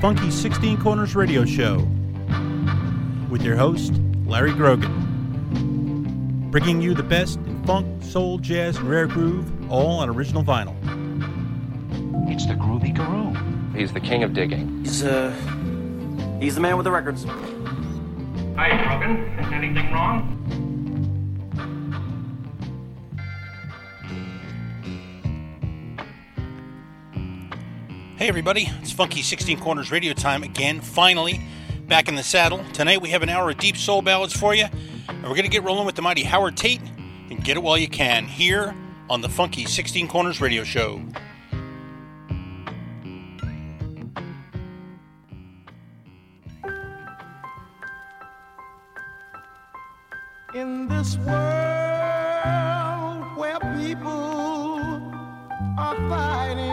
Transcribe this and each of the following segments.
Funky 16 Corners Radio Show with your host, Larry Grogan. Bringing you the best in funk, soul, jazz, and rare groove, all on original vinyl. It's the Groovy Guru. He's the king of digging. He's uh he's the man with the records. Hi, Grogan. Anything wrong? Hey everybody, it's Funky 16 Corners Radio time again, finally back in the saddle. Tonight we have an hour of deep soul ballads for you, and we're going to get rolling with the mighty Howard Tate and get it while you can here on the Funky 16 Corners Radio Show. In this world where people are fighting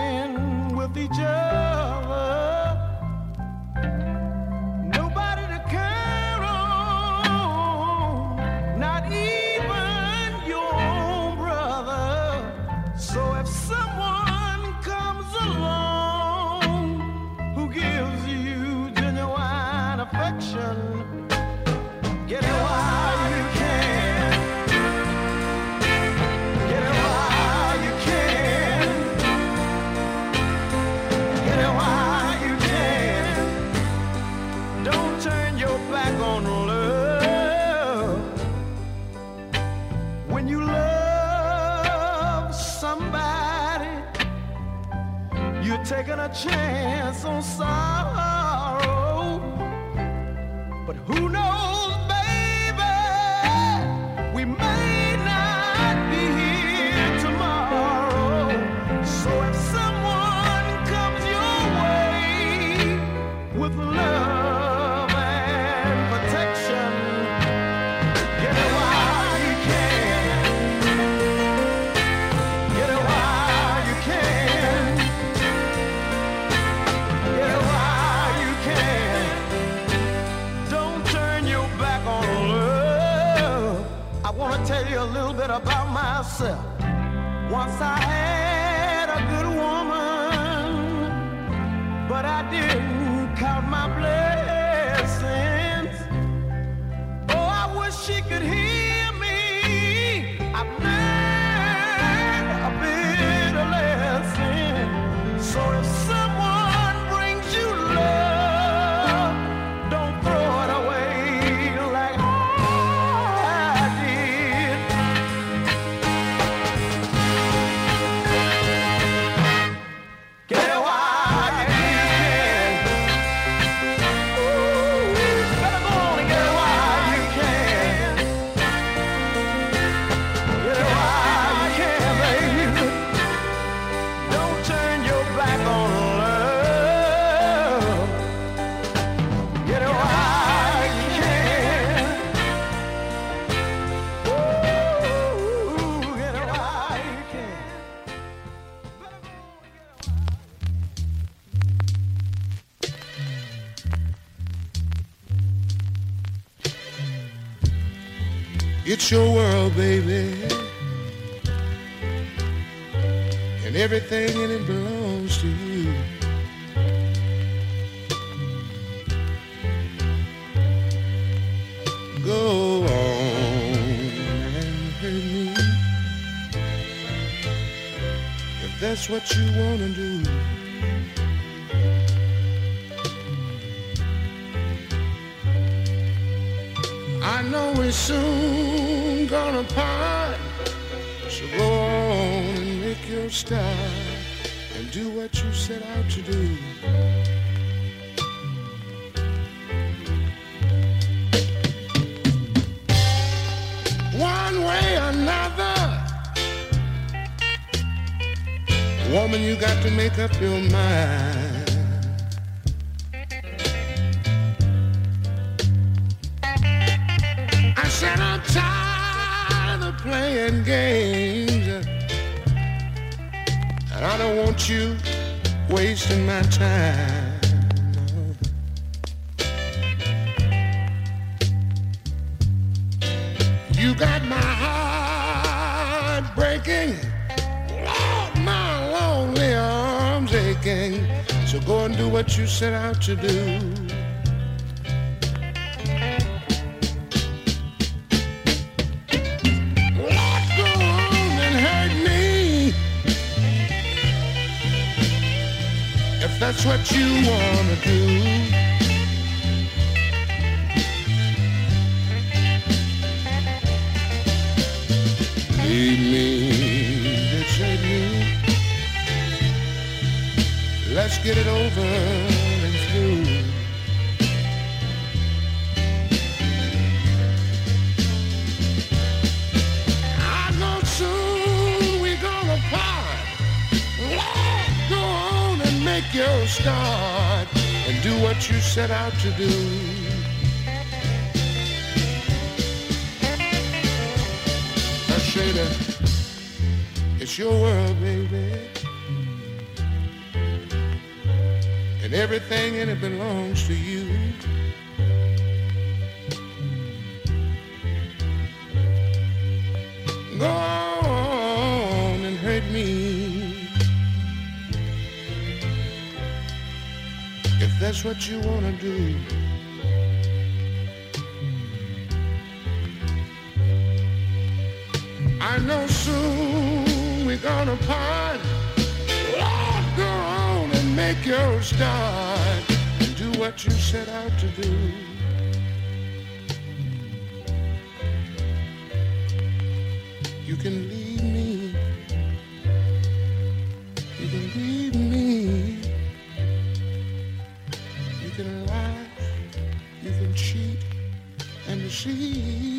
a chance on sorrow. But who knows, you want to do. I know we're soon gonna part. So go on and make your start and do what you set out to do. Woman, you got to make up your mind. I said I'm tired of playing games. And I don't want you wasting my time. Go and do what you set out to do. Lord, go on and hurt me. If that's what you wanna do. Get it over and through. I know soon we're gonna part. Go on and make your start and do what you set out to do. It's your world, baby. And everything in it belongs to you. Go on and hurt me. If that's what you wanna do. I know soon we're gonna part. Make your start and do what you set out to do. You can leave me. You can leave me. You can lie. You can cheat and deceive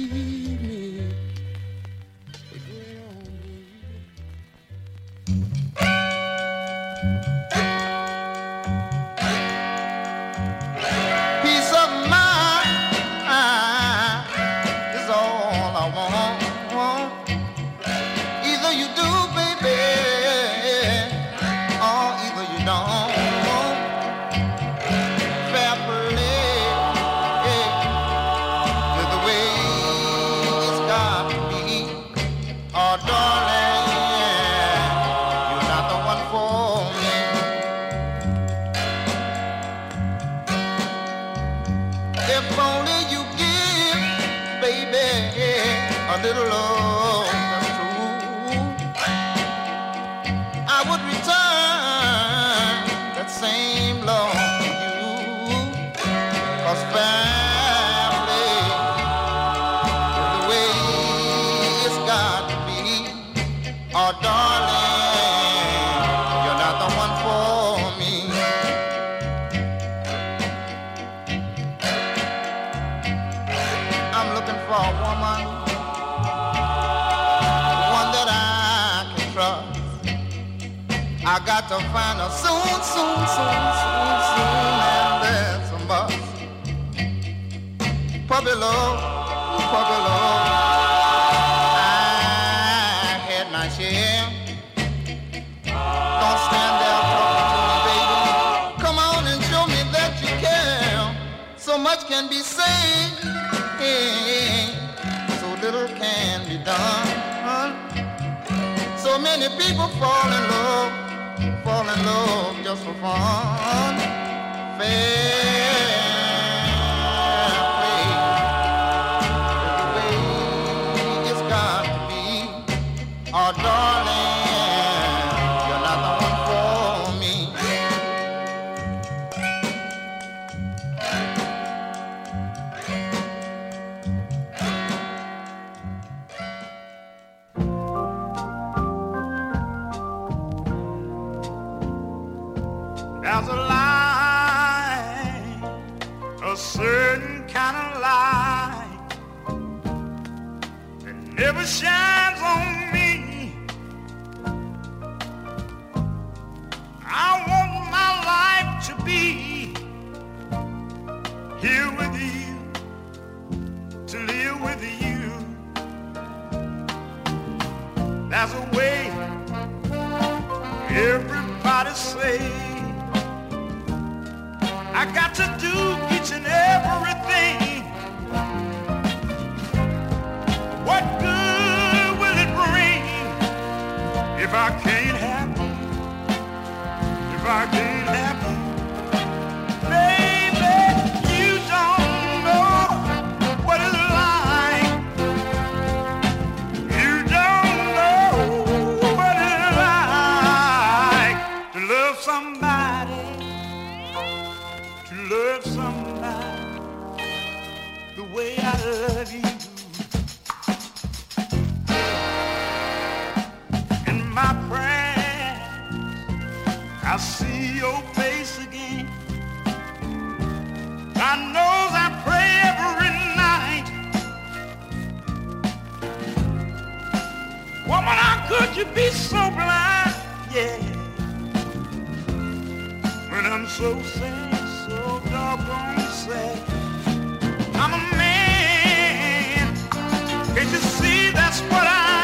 people fall in love, fall in love just for fun. Fair if I can't have you? If I can't have you be so blind? Yeah. When I'm so sad, so doggone sad. I'm a man. Can't you see that's what I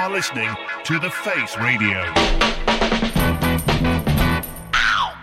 are listening to The Face Radio.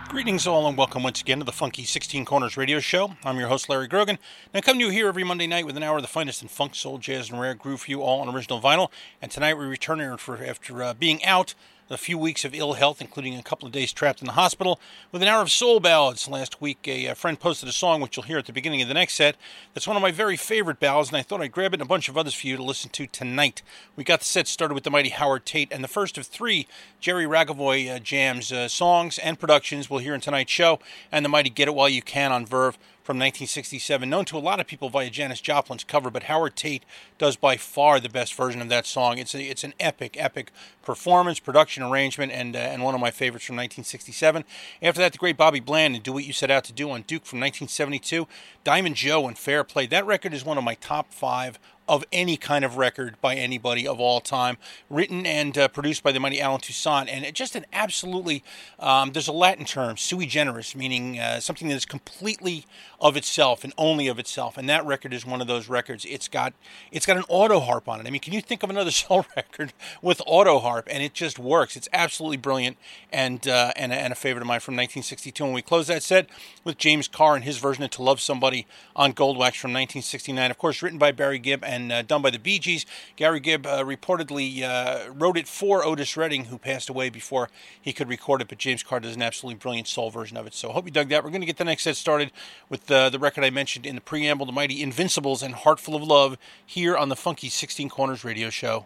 Greetings, all, and welcome once again to the Funky 16 Corners radio show. I'm your host, Larry Grogan, and I come to you here every Monday night with an hour of the finest in funk, soul, jazz, and rare groove for you all on original vinyl. And tonight we return here for, after uh, being out a few weeks of ill health, including a couple of days trapped in the hospital, with an hour of soul ballads. Last week, a, a friend posted a song, which you'll hear at the beginning of the next set, that's one of my very favorite ballads, and I thought I'd grab it and a bunch of others for you to listen to tonight. We got the set started with the mighty Howard Tate, and the first of three Jerry Ragovoy uh, jams, uh, songs, and productions we'll hear in tonight's show, and the mighty Get It While You Can on Verve from 1967, known to a lot of people via Janis Joplin's cover, but Howard Tate does by far the best version of that song. It's a, it's an epic, epic performance, production, arrangement, and uh, and one of my favorites from 1967. After that, the great Bobby Bland and Do What You Set Out to Do on Duke from 1972. Diamond Joe and Fair Play. That record is one of my top five of any kind of record by anybody of all time. Written and uh, produced by the mighty Allen Toussaint, and just an absolutely um, there's a Latin term, sui generis, meaning uh, something that is completely of itself and only of itself. And that record is one of those records. It's got it's got an auto harp on it. I mean, can you think of another soul record with auto harp and it just works? It's absolutely brilliant and uh, and, and a favorite of mine from 1962. And we close that set with James Carr and his version of "To Love Somebody" on Gold Wax from 1969. Of course, written by Barry Gibb and uh, done by the Bee Gees. Gary Gibb uh, reportedly uh, wrote it for Otis Redding, who passed away before he could record it. But James Carr does an absolutely brilliant soul version of it. So hope you dug that. We're going to get the next set started with uh, the record I mentioned in the preamble, the mighty Invincibles and Heartful of Love, here on the Funky 16 Corners radio show.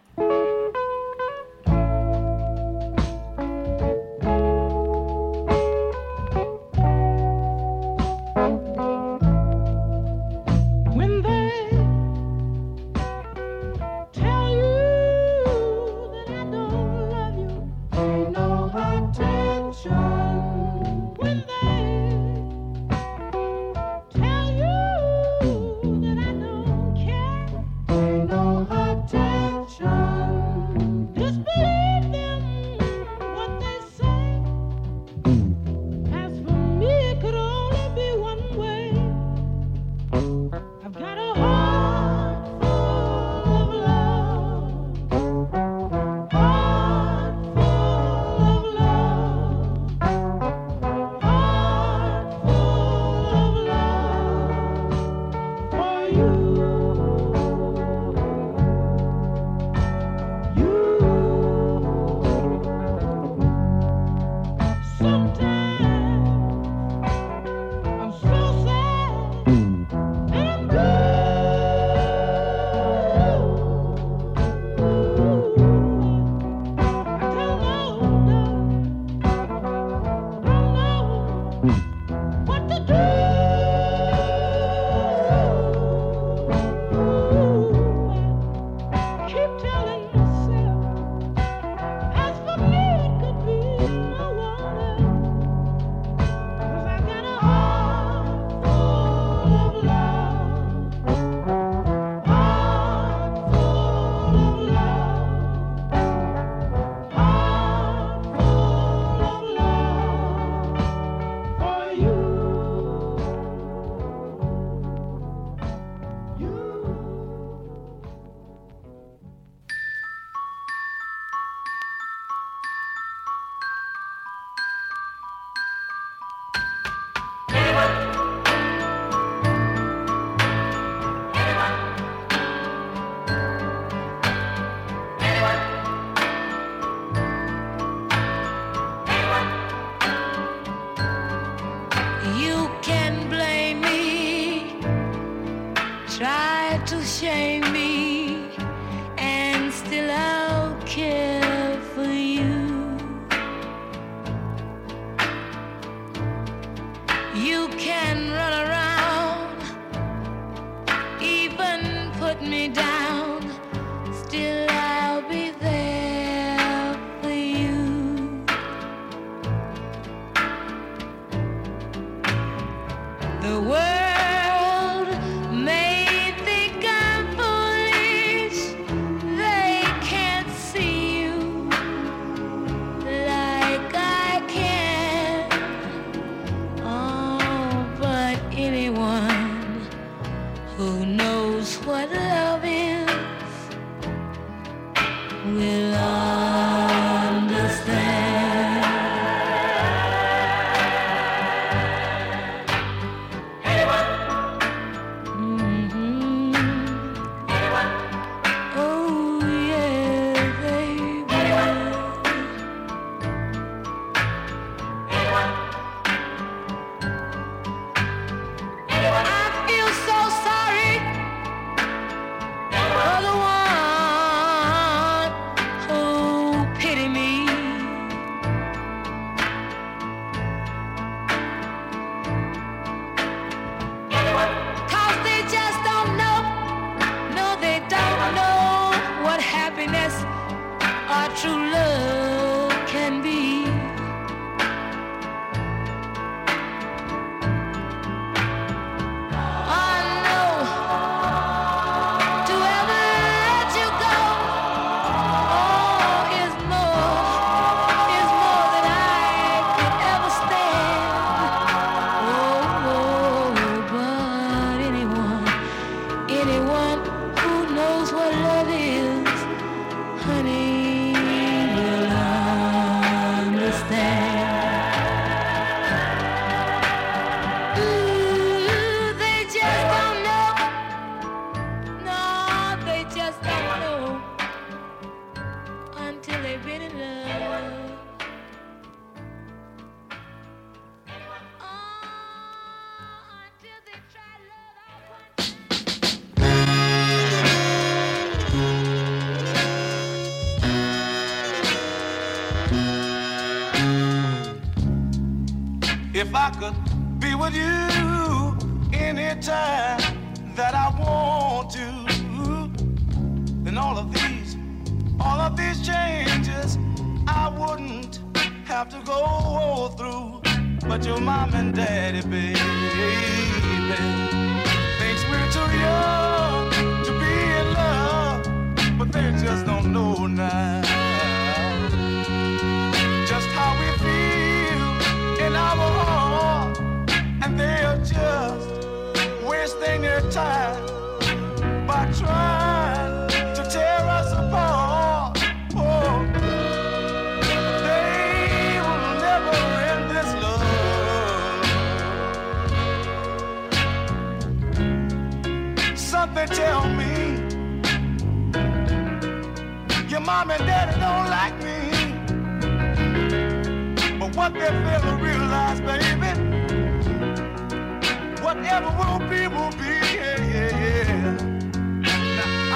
will be.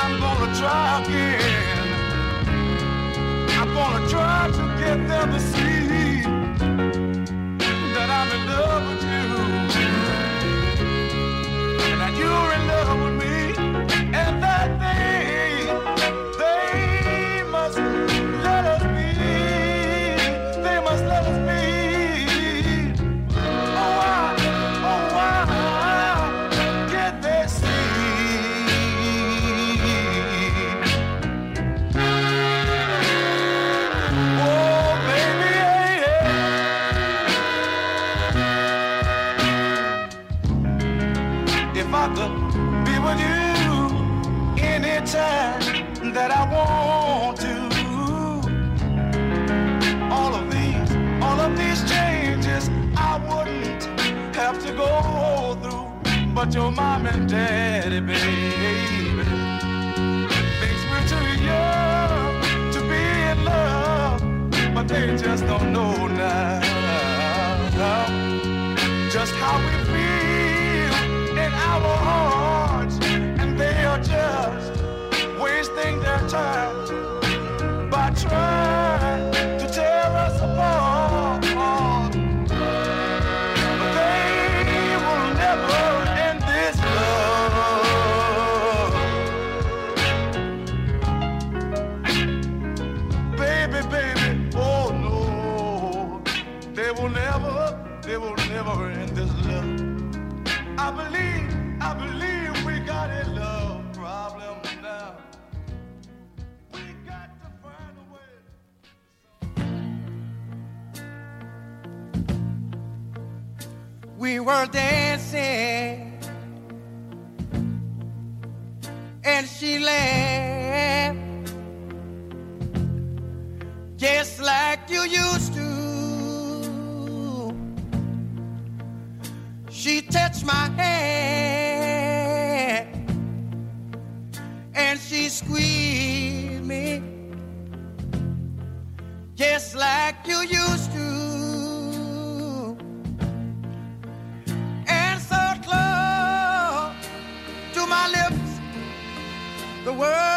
I'm gonna try again. I'm gonna try to get them to see that I'm in love with you. That you're mom and daddy, baby. Things were too young to be in love, but they just don't know now just how we feel in our hearts. were dancing and she laughed just like you used to. She touched my hand and she squeezed me just like you used to. world.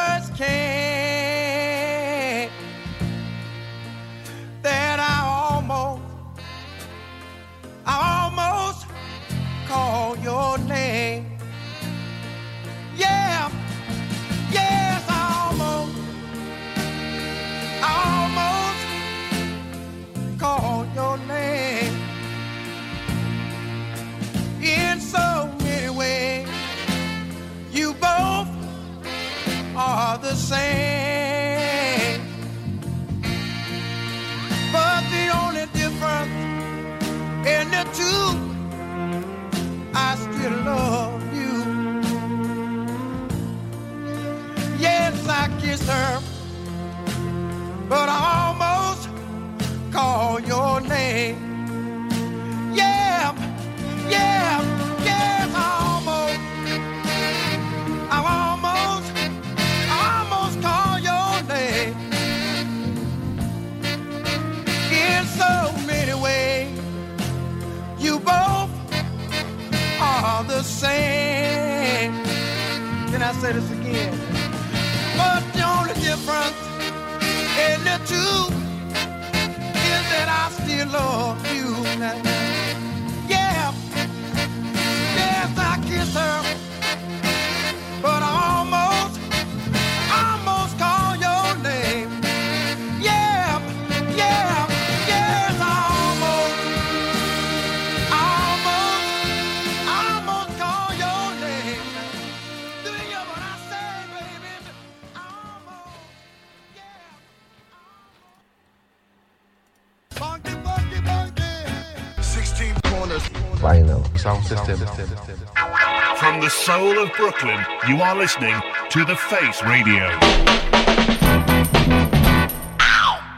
the same. But the only difference in the two, I still love you. Yes, I kissed her, but I sound system. From the soul of Brooklyn, you are listening to The Face Radio.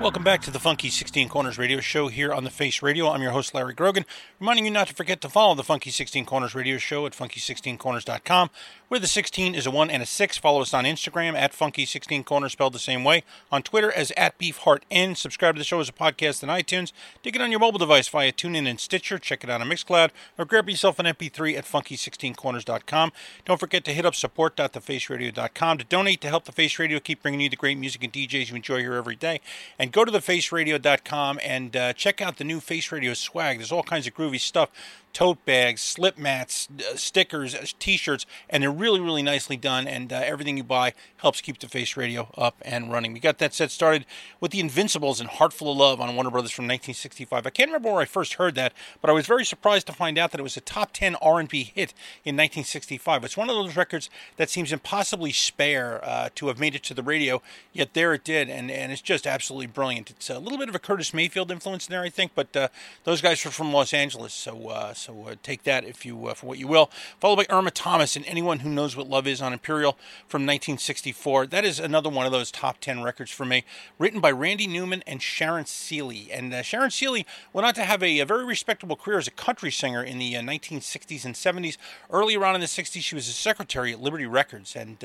Welcome back to the Funky 16 Corners radio show here on the Face Radio. I'm your host, Larry Grogan, reminding you not to forget to follow the Funky 16 Corners radio show at funky16corners.com, where the 16 is a 1 and a 6. Follow us on Instagram at Funky16Corners, spelled the same way. On Twitter as at BeefHeartN. Subscribe to the show as a podcast on iTunes. Dig it on your mobile device via TuneIn and Stitcher. Check it out on Mixcloud, or grab yourself an MP3 at Funky16Corners.com. Don't forget to hit up support.thefaceradio.com to donate to help the Face Radio keep bringing you the great music and DJs you enjoy here every day. And go to thefaceradio.com and uh, check out the new Face Radio swag. There's all kinds of groovy stuff tote bags, slip mats, uh, stickers, uh, t-shirts, and they're really, really nicely done. And uh, everything you buy helps keep the Face Radio up and running. We got that set started with the Invincibles and "Heartful of Love" on Warner Brothers from 1965. I can't remember where I first heard that, but I was very surprised to find out that it was a top 10 R&B hit in 1965. It's one of those records that seems impossibly spare uh, to have made it to the radio, yet there it did, and and it's just absolutely brilliant. It's a little bit of a Curtis Mayfield influence in there, I think, but uh, those guys are from Los Angeles, so uh, so uh, take that if you uh, for what you will. Followed by Irma Thomas and anyone who knows what love is on Imperial from 1964. That is another one of those top 10 records for me, written by Randy Newman and Sharon Seeley. And uh, Sharon Seeley went on to have a, a, very respectable career as a country singer in the 1960s and 70s. Earlier on in the 60s, she was a secretary at Liberty Records and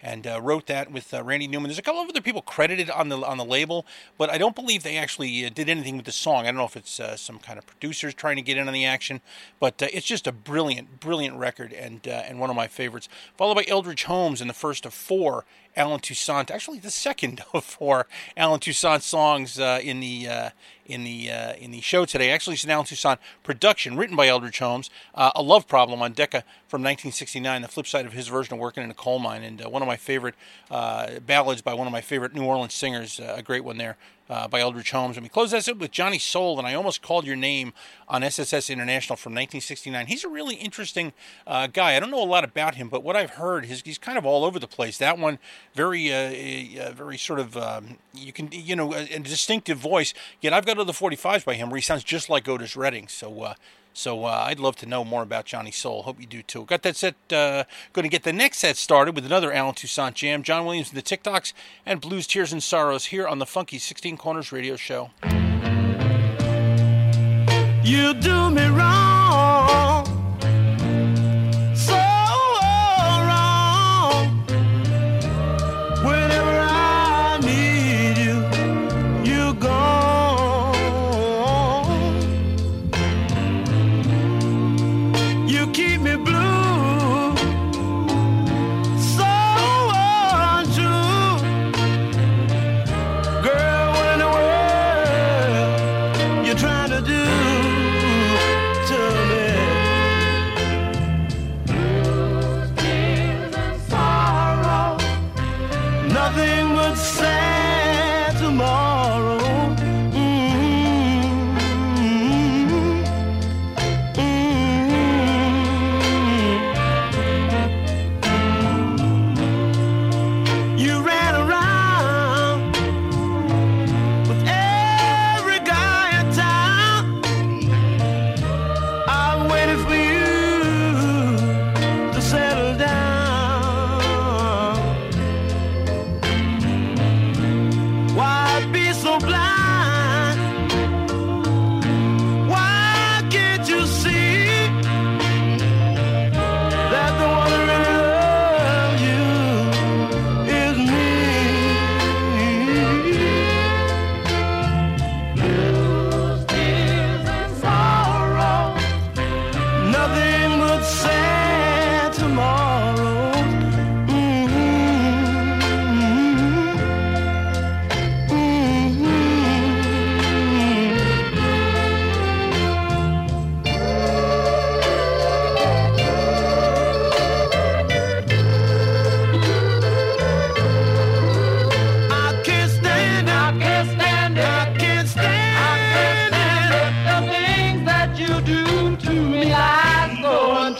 and wrote that with Randy Newman. There's a couple of other people credited on the on the label, but I don't believe they actually did anything with the song. I don't know if it's uh, some kind of producers trying to get in on the action, but uh, it's just a brilliant, brilliant record and uh, and one of my favorites. Followed by Eldridge Holmes in the first of four Allen Toussaint, actually the second of four Allen Toussaint songs uh, in the uh, in the uh, in the show today. Actually, it's an Allen Toussaint production written by Eldridge Holmes. Uh, a Love Problem on Decca from 1969, the flip side of his version of Working in a Coal Mine, and one of my favorite ballads by one of my favorite New Orleans singers. a great one there. Uh, by Eldridge Holmes. And we close this up with Johnny Soul, and I almost called your name on SSS International from 1969. He's a really interesting uh, guy. I don't know a lot about him, but what I've heard, is he's kind of all over the place. That one, very, uh, very sort of, um, you can, you know, a, a, distinctive voice. Yet I've got other 45s by him where he sounds just like Otis Redding. So, uh, so uh, I'd love to know more about Johnny Soul. Hope you do too. Got that set. Uh, going to get the next set started with another Allen Toussaint jam. John Williams and the Tick Tocks and Blues, Tears, and Sorrows here on the Funky 16 Corners Radio Show. You do me wrong.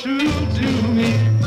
True do to me.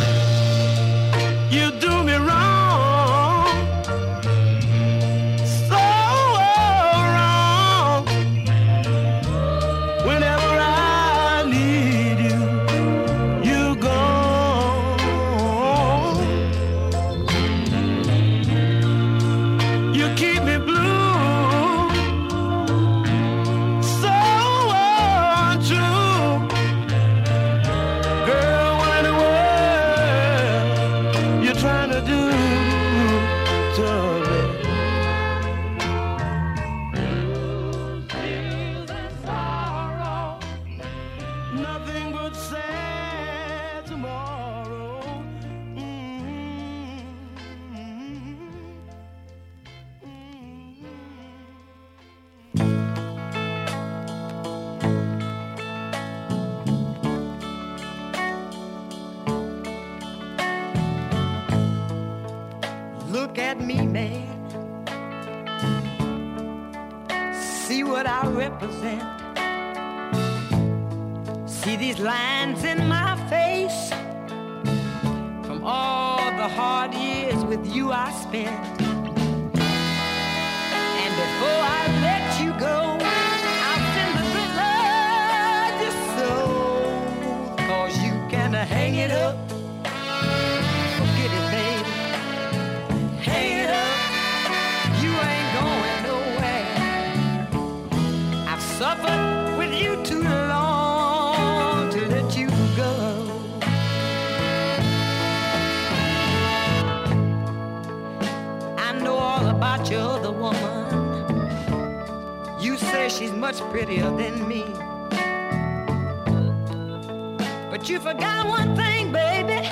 But you forgot one thing, baby.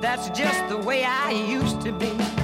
That's just the way I used to be.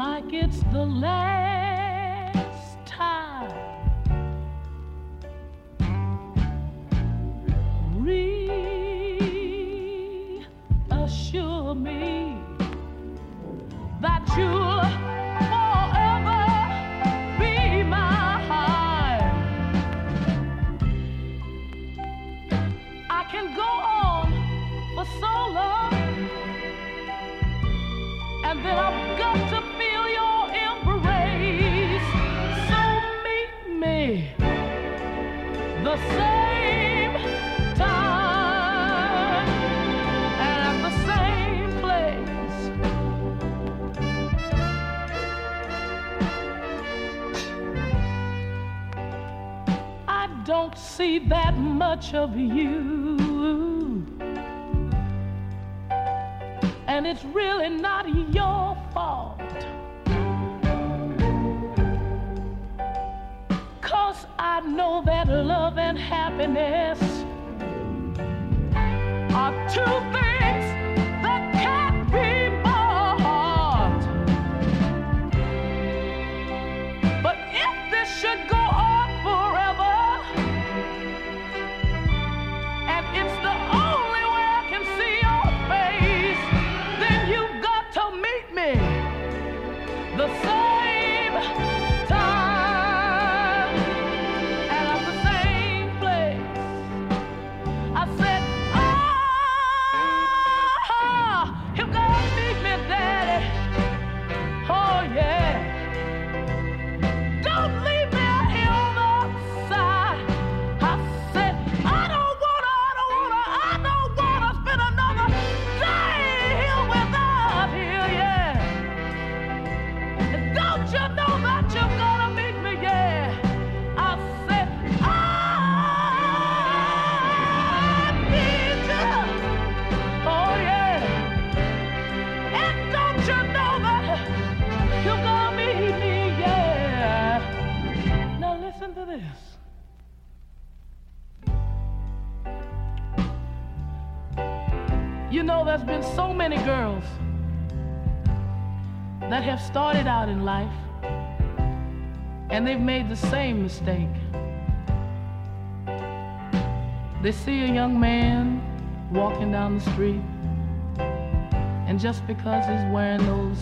like it's the last time. Reassure me that you'll forever be don't see that much of you. And it's really not your fault. Cause I know that love and happiness are two things. there's been so many girls that have started out in life and they've made the same mistake. They see a young man walking down the street, and just because he's wearing those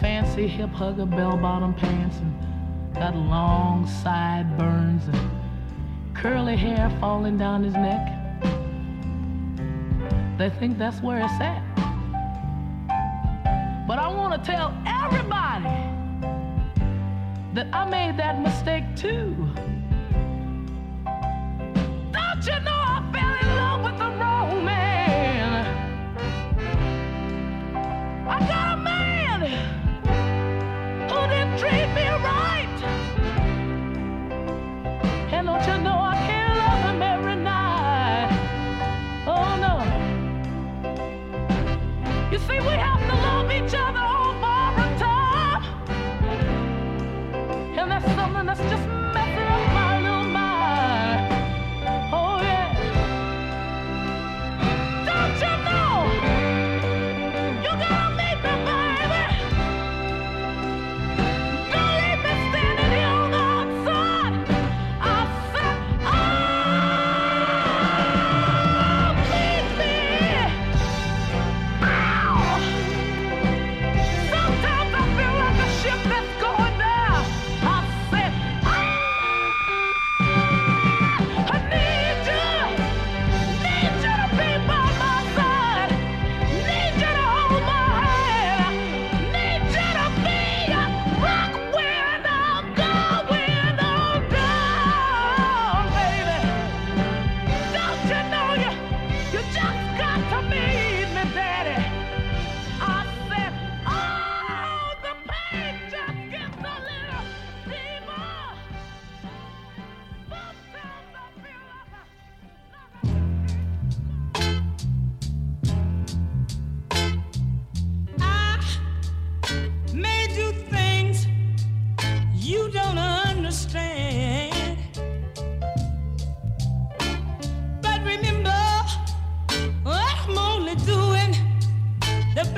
fancy hip hugger bell bottom pants and got long sideburns and curly hair falling down his neck, they think that's where it's at. But I want to tell everybody that I made that mistake too. Don't you know?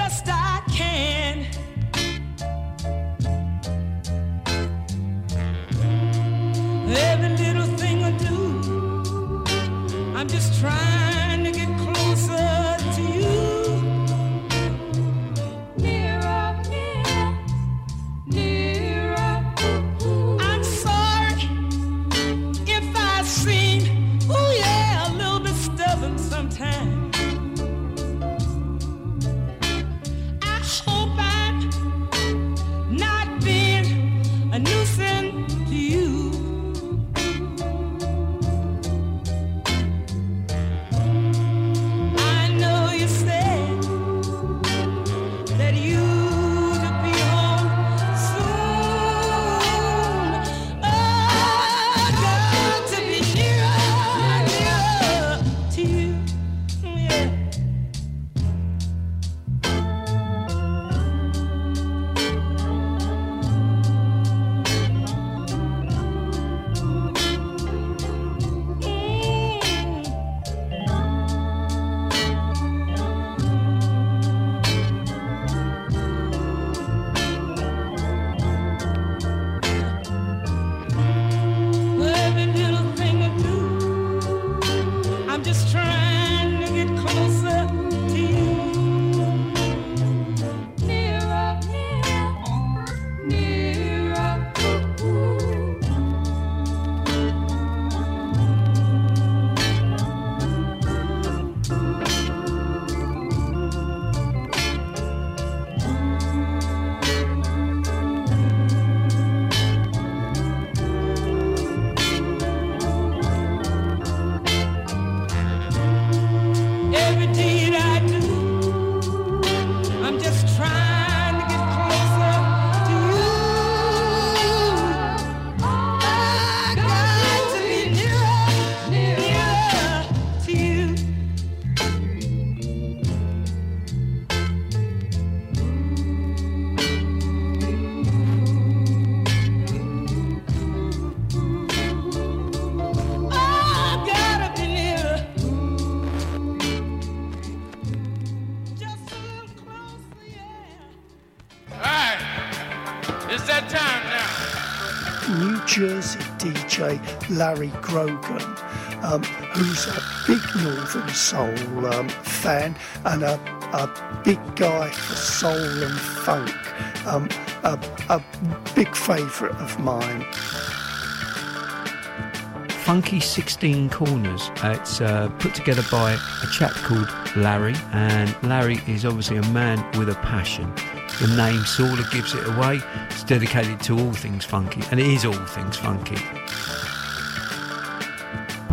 best I can. Every little thing I do, I'm just trying. Larry Grogan, um, who's a big Northern Soul um, fan and a, a big guy for soul and funk, um, a, a big favourite of mine. Funky 16 Corners. It's uh, put together by a chap called Larry, and Larry is obviously a man with a passion. The name sort of gives it away. It's dedicated to all things funky, and it is all things funky.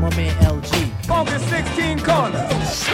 My man LG. Funky 16 corners.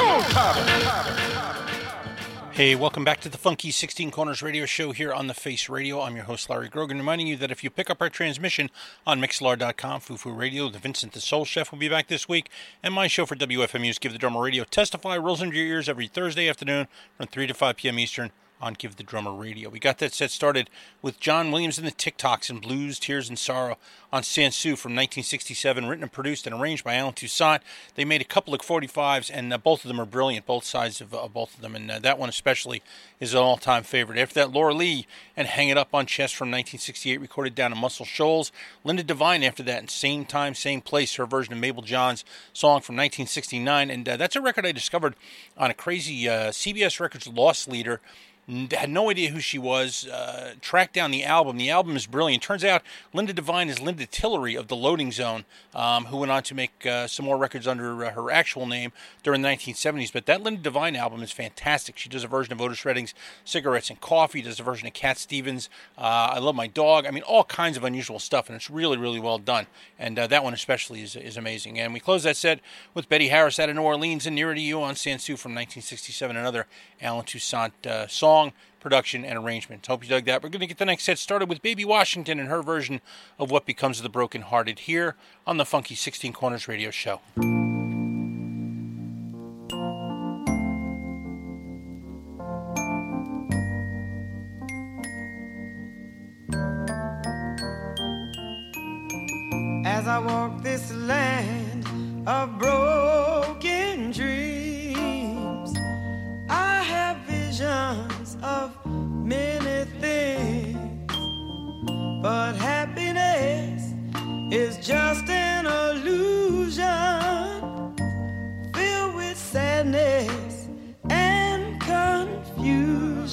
Hey, welcome back to the Funky 16 Corners radio show here on the Face Radio. I'm your host, Larry Grogan, reminding you that if you pick up our transmission on Mixlr.com, Fufu Radio, the Vincent the Soul Chef will be back this week, and my show for WFMU's Give the Drummer Radio Testify rolls into your ears every Thursday afternoon from 3 to 5 p.m. Eastern on Give the Drummer Radio. We got that set started with John Williams and the Tick Tocks and Blues, Tears, and Sorrow on Sansu from 1967, written and produced and arranged by Allen Toussaint. They made a couple of 45s, and uh, both of them are brilliant, both sides of uh, both of them, and uh, that one especially is an all-time favorite. After that, Laura Lee and Hang It Up on Chess from 1968, recorded down in Muscle Shoals. Linda Divine after that, in Same Time, Same Place, her version of Mabel John's song from 1969, and uh, that's a record I discovered on a crazy uh, CBS Records Lost Leader had no idea who she was. Uh, tracked down the album. The album is brilliant. Turns out Linda Divine is Linda Tillery of the Loading Zone, um, who went on to make uh, some more records under uh, her actual name during the 1970s. But that Linda Divine album is fantastic. She does a version of Otis Redding's Cigarettes and Coffee, does a version of Cat Stevens, uh, I Love My Dog. I mean, all kinds of unusual stuff, and it's really, really well done. And uh, that one especially is, is amazing. And we close that set with Betty Harris out of New Orleans and Nearer to You on Sansu from 1967, another Allen Toussaint uh, song production, and arrangement. Hope you dug that. We're going to get the next set started with Baby Washington and her version of What Becomes of the Broken Hearted here on the Funky 16 Corners radio show. As I walk this land of broken of many things. But happiness is just an illusion filled with sadness and confusion.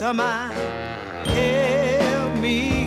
Mind. Help me,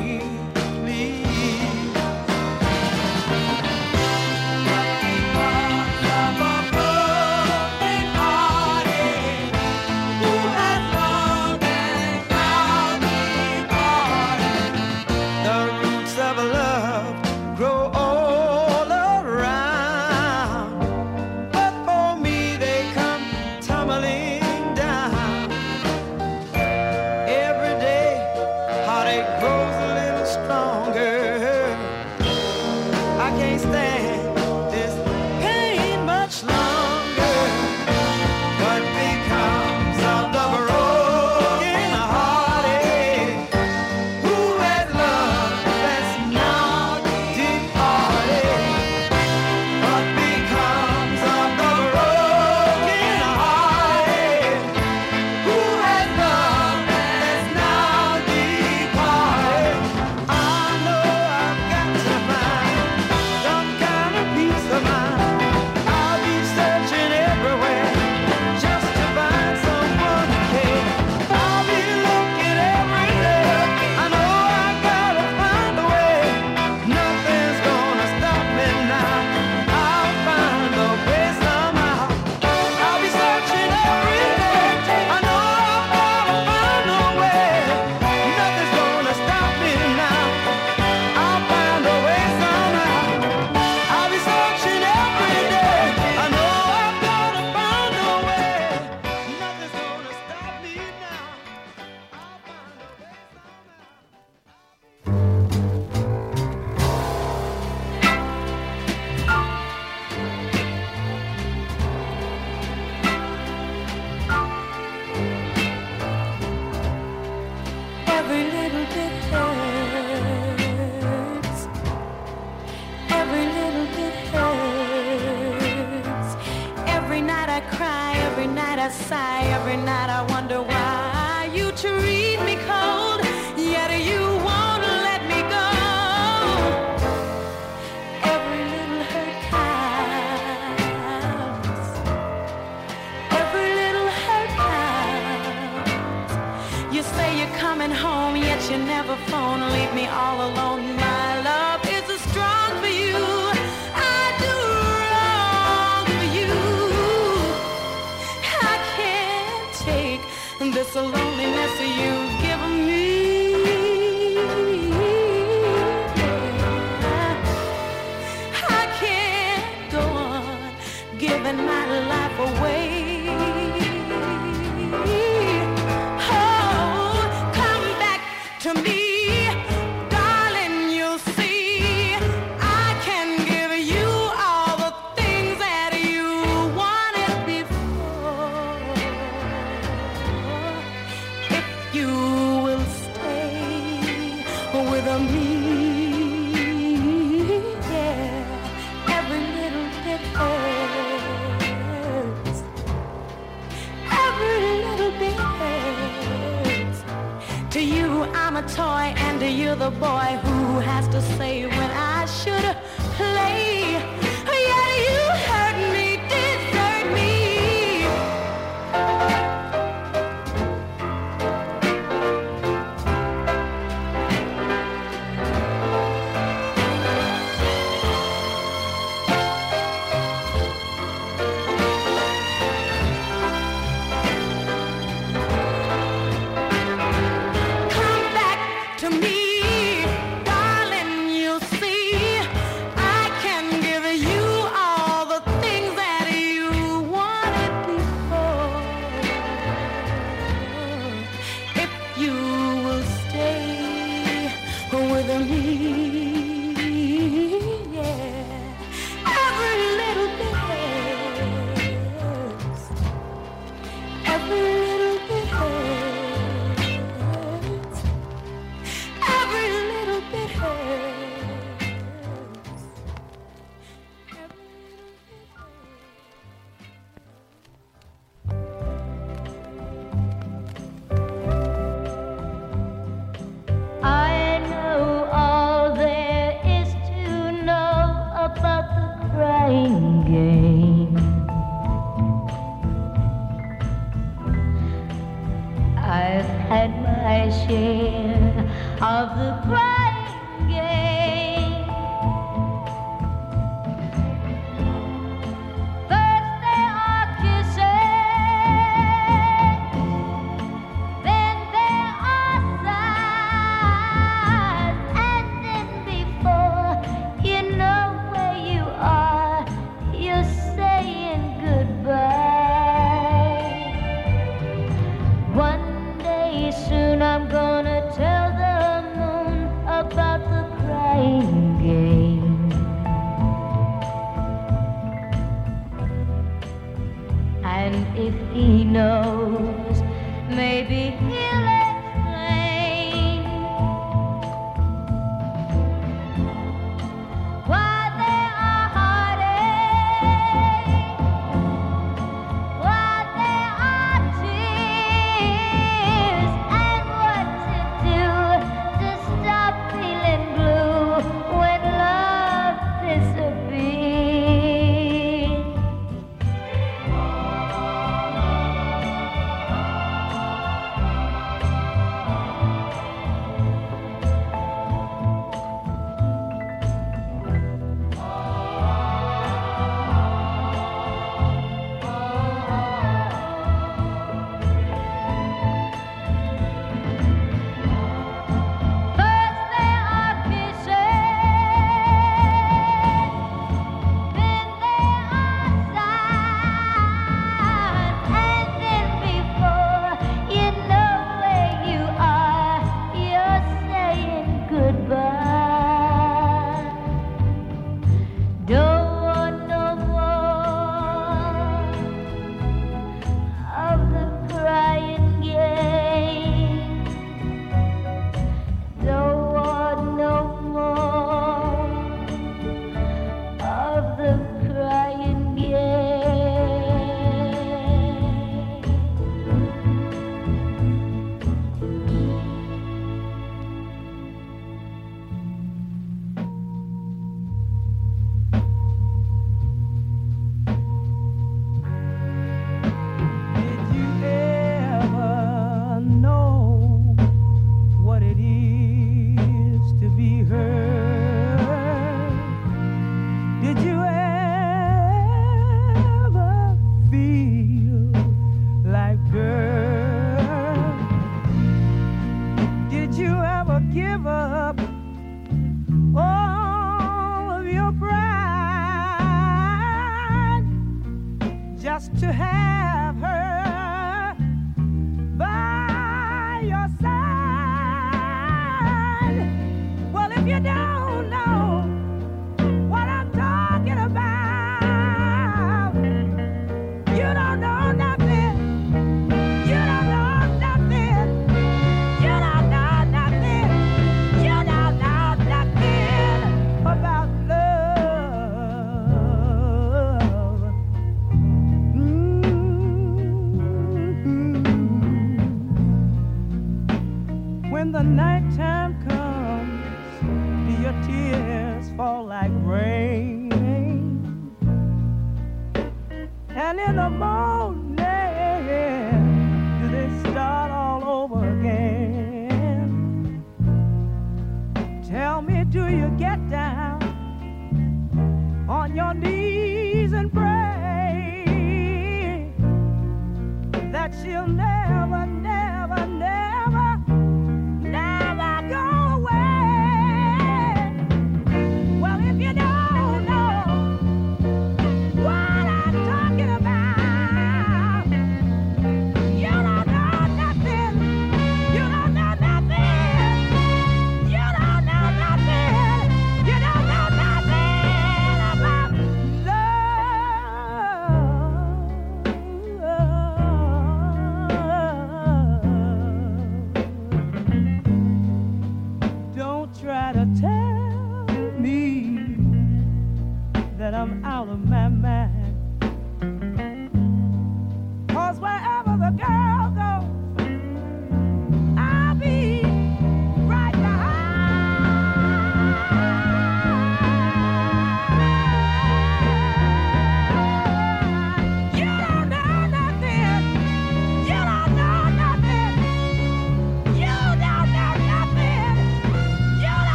just to have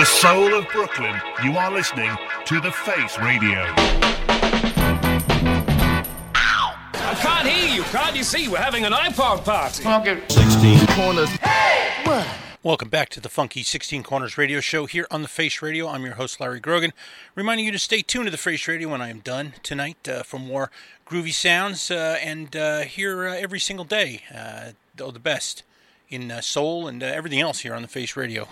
the soul of Brooklyn, you are listening to The Face Radio. I can't hear you. Can't you see? We're having an iPod party. 16 corners. What? Welcome back to the Funky 16 Corners radio show here on the Face Radio. I'm your host, Larry Grogan, reminding you to stay tuned to the Face Radio when I am done tonight uh, for more groovy sounds uh, and uh, here uh, every single day. Uh, the best in uh, soul and uh, everything else here on the Face Radio.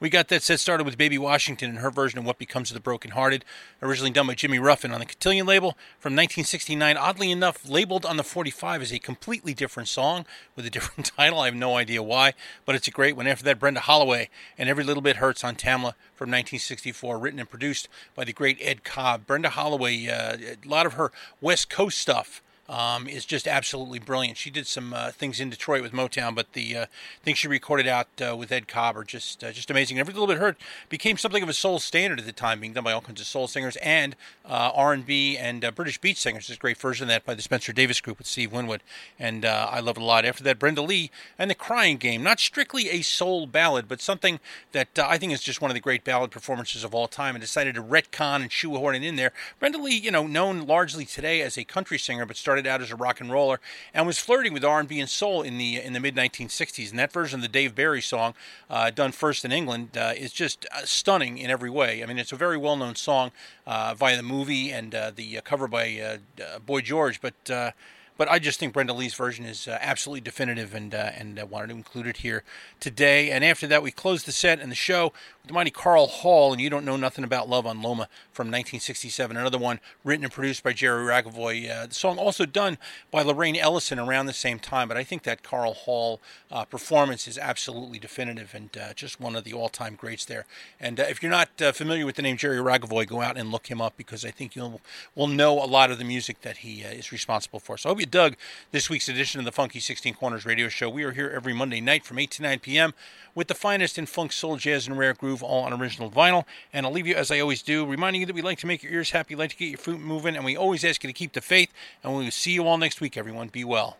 We got that set started with Baby Washington and her version of What Becomes of the Broken Hearted, originally done by Jimmy Ruffin on the Cotillion label from 1969. Oddly enough, labeled on the 45 as a completely different song with a different title. I have no idea why, but it's a great one. After that, Brenda Holloway and Every Little Bit Hurts on Tamla from 1964, written and produced by the great Ed Cobb. Brenda Holloway, uh, a lot of her West Coast stuff um, is just absolutely brilliant. She did some uh, things in Detroit with Motown, but the uh, things she recorded out uh, with Ed Cobb are just uh, just amazing. Every little bit hurt became something of a soul standard at the time, being done by all kinds of soul singers and uh, R&B and uh, British beat singers. There's a great version of that by the Spencer Davis Group with Steve Winwood, and I love it a lot. After that, Brenda Lee and the Crying Game, not strictly a soul ballad, but something that I think is just one of the great ballad performances of all time, and decided to retcon and shoehorn it in there. Brenda Lee, you know, known largely today as a country singer, but started out as a rock and roller and was flirting with R&B and soul in the in the mid 1960s. And that version of the Dave Berry song, uh, done first in England, uh, is just uh, stunning in every way. I mean, it's a very well known song uh, via the movie and uh, the cover by Boy George, but. but I just think Brenda Lee's version is absolutely definitive, and and wanted to include it here today. And after that, we closed the set and the show with the mighty Carl Hall, and You Don't Know Nothing About Love on Loma from 1967. Another one written and produced by Jerry Ragovoy. Uh, the song also done by Lorraine Ellison around the same time, but I think that Carl Hall uh, performance is absolutely definitive and uh, just one of the all-time greats there. And uh, if you're not uh, familiar with the name Jerry Ragovoy, go out and look him up because I think you'll will know a lot of the music that he uh, is responsible for. So I hope you dug this week's edition of the Funky 16 Corners radio show. We are here every Monday night from 8 to 9 p.m. with the finest in funk, soul, jazz, and rare groove, all on original vinyl. And I'll leave you, as I always do, reminding you that we like to make your ears happy, like to get your feet moving, and we always ask you to keep the faith. And we will see you all next week, everyone. Be well.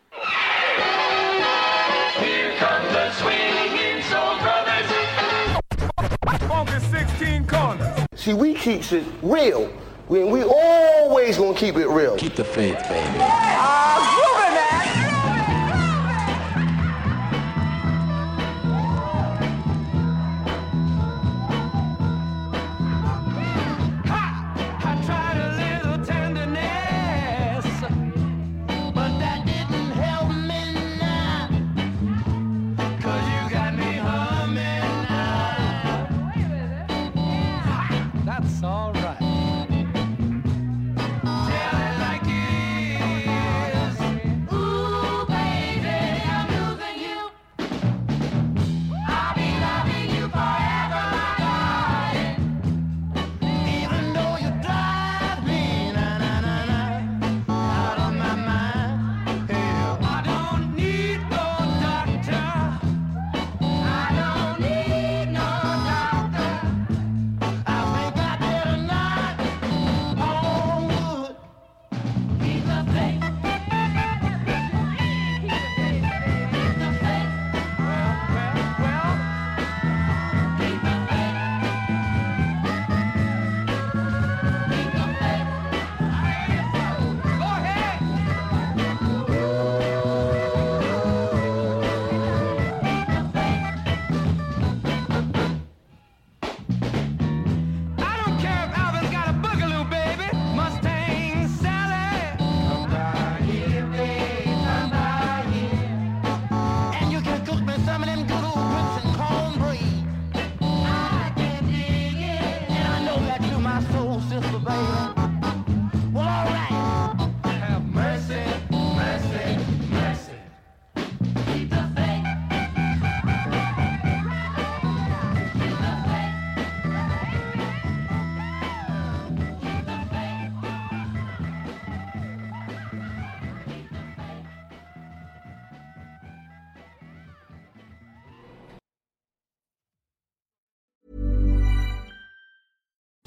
Here come the swinging soul brothers. Funky 16 corners. See, we keeps it real. We, we always gonna keep it real. Keep the faith, baby.